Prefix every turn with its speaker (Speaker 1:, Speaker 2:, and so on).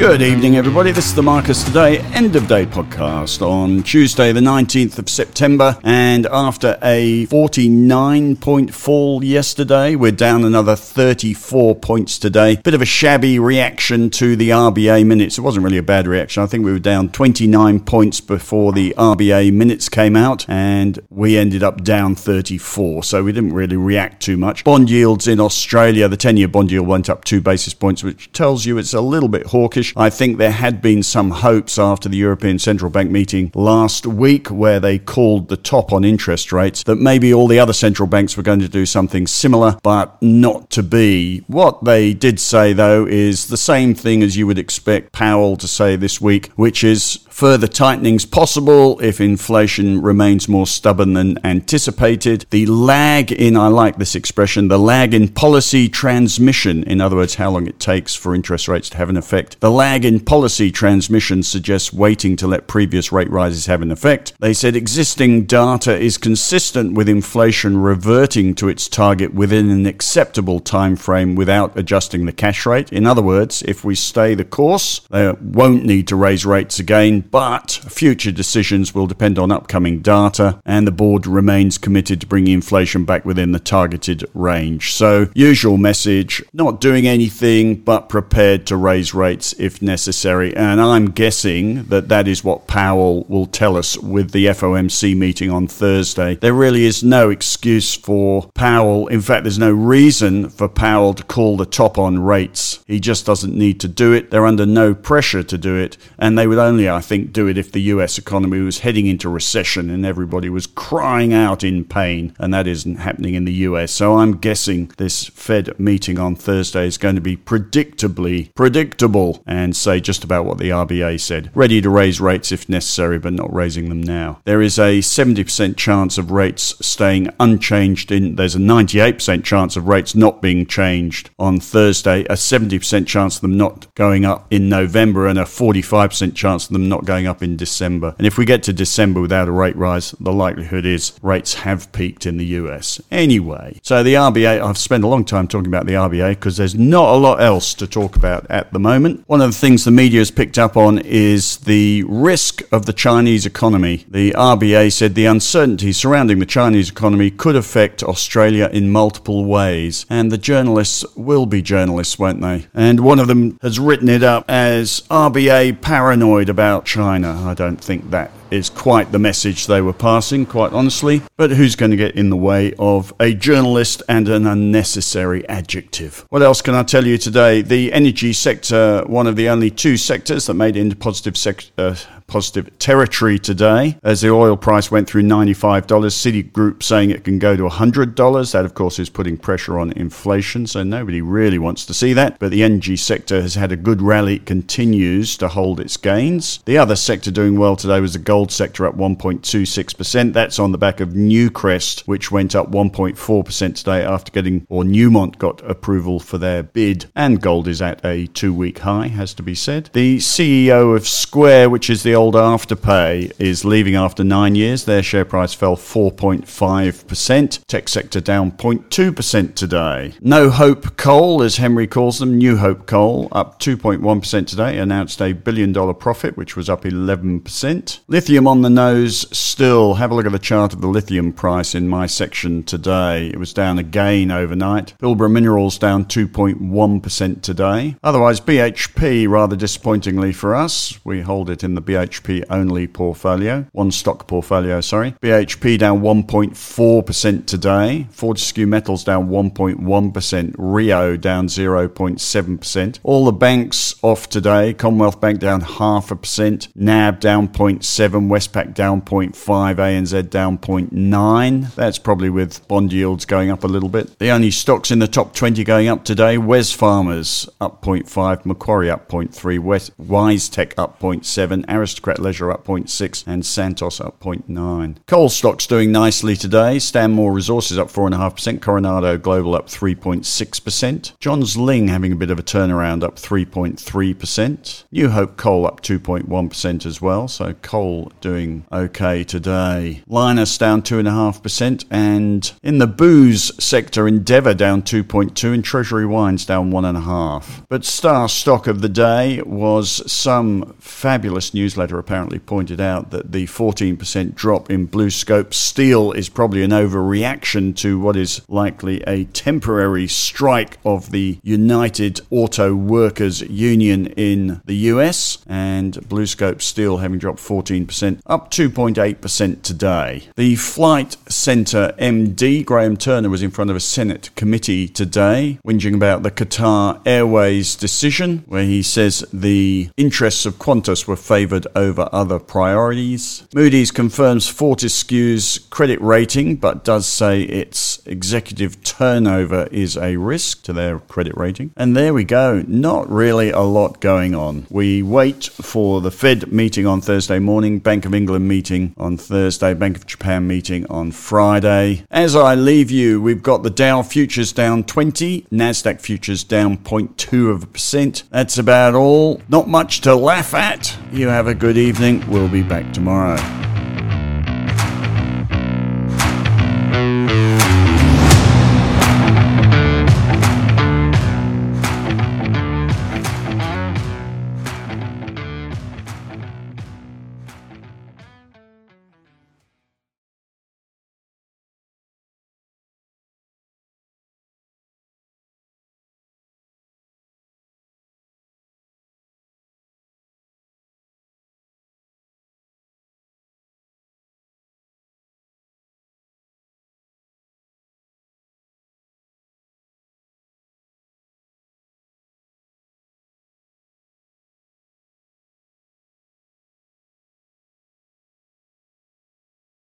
Speaker 1: Good evening, everybody. This is the Marcus Today end of day podcast on Tuesday, the 19th of September. And after a 49 point fall yesterday, we're down another 34 points today. Bit of a shabby reaction to the RBA minutes. It wasn't really a bad reaction. I think we were down 29 points before the RBA minutes came out, and we ended up down 34. So we didn't really react too much. Bond yields in Australia, the 10 year bond yield went up two basis points, which tells you it's a little bit hawkish. I think there had been some hopes after the European Central Bank meeting last week where they called the top on interest rates that maybe all the other central banks were going to do something similar, but not to be. What they did say, though, is the same thing as you would expect Powell to say this week, which is further tightenings possible if inflation remains more stubborn than anticipated. The lag in, I like this expression, the lag in policy transmission, in other words, how long it takes for interest rates to have an effect. The lag in policy transmission suggests waiting to let previous rate rises have an effect. They said existing data is consistent with inflation reverting to its target within an acceptable time frame without adjusting the cash rate. In other words, if we stay the course, they won't need to raise rates again but future decisions will depend on upcoming data, and the board remains committed to bringing inflation back within the targeted range. So, usual message not doing anything but prepared to raise rates if necessary. And I'm guessing that that is what Powell will tell us with the FOMC meeting on Thursday. There really is no excuse for Powell. In fact, there's no reason for Powell to call the top on rates. He just doesn't need to do it. They're under no pressure to do it, and they would only, I think, do it if the US economy was heading into recession and everybody was crying out in pain, and that isn't happening in the US. So I'm guessing this Fed meeting on Thursday is going to be predictably predictable and say just about what the RBA said. Ready to raise rates if necessary, but not raising them now. There is a 70% chance of rates staying unchanged in there's a 98% chance of rates not being changed on Thursday, a 70% chance of them not going up in November, and a 45% chance of them not going up in December. And if we get to December without a rate rise, the likelihood is rates have peaked in the US. Anyway, so the RBA, I've spent a long time talking about the RBA because there's not a lot else to talk about at the moment. One of the things the media has picked up on is the risk of the Chinese economy. The RBA said the uncertainty surrounding the Chinese economy could affect Australia in multiple ways. And the journalists will be journalists, won't they? And one of them has written it up as RBA paranoid about China. I don't think that is quite the message they were passing, quite honestly. But who's going to get in the way of a journalist and an unnecessary adjective? What else can I tell you today? The energy sector, one of the only two sectors that made into positive sec- uh, positive territory today as the oil price went through $95. Citigroup saying it can go to $100. That, of course, is putting pressure on inflation, so nobody really wants to see that. But the energy sector has had a good rally, it continues to hold its gains. The other sector doing well today was the gold sector up 1.26%. That's on the back of Newcrest, which went up 1.4% today after getting, or Newmont got approval for their bid. And gold is at a two week high, has to be said. The CEO of Square, which is the old Afterpay is leaving after nine years. Their share price fell 4.5%. Tech sector down 0.2% today. No Hope Coal, as Henry calls them, New Hope Coal, up 2.1% today, announced a billion dollar profit, which was up 11%. Lithium on the nose still. Have a look at the chart of the lithium price in my section today. It was down again overnight. Pilbara Minerals down 2.1% today. Otherwise, BHP, rather disappointingly for us, we hold it in the BHP BHP only portfolio, one stock portfolio, sorry. BHP down 1.4% today. Fortescue Metals down 1.1%. Rio down 0.7%. All the banks off today. Commonwealth Bank down half a percent. NAB down 0.7. Westpac down 0.5. ANZ down 0.9. That's probably with bond yields going up a little bit. The only stocks in the top 20 going up today. Wesfarmers up 0.5. Macquarie up 0.3. West, WiseTech up 0.7. Aristocrat Aristocrat Leisure up 0.6 and Santos up 0.9. Coal stocks doing nicely today. Stanmore Resources up 4.5%, Coronado Global up 3.6%, Johns Lyng having a bit of a turnaround up 3.3%, New Hope Coal up 2.1% as well, so coal doing okay today. Lynas down 2.5%, and in the booze sector, Endeavour down 2.2 and Treasury Wines down 1.5. But star stock of the day was some fabulous newsletter apparently pointed out that the 14% drop in BlueScope steel is probably an overreaction to what is likely a temporary strike of the United Auto Workers Union in the US, and BlueScope steel having dropped 14%, up 2.8% today. The Flight Centre MD, Graham Turner, was in front of a Senate committee today, whinging about the Qatar Airways decision, where he says the interests of Qantas were favoured over other priorities. Moody's confirms Fortescue's credit rating, but does say its executive turnover is a risk to their credit rating. And there we go. Not really a lot going on. We wait for the Fed meeting on Thursday morning, Bank of England meeting on Thursday, Bank of Japan meeting on Friday. As I leave you, we've got the Dow futures down 20, Nasdaq futures down 0.2 of a percent. That's about all. Not much to laugh at. You have a good evening. We'll be back tomorrow.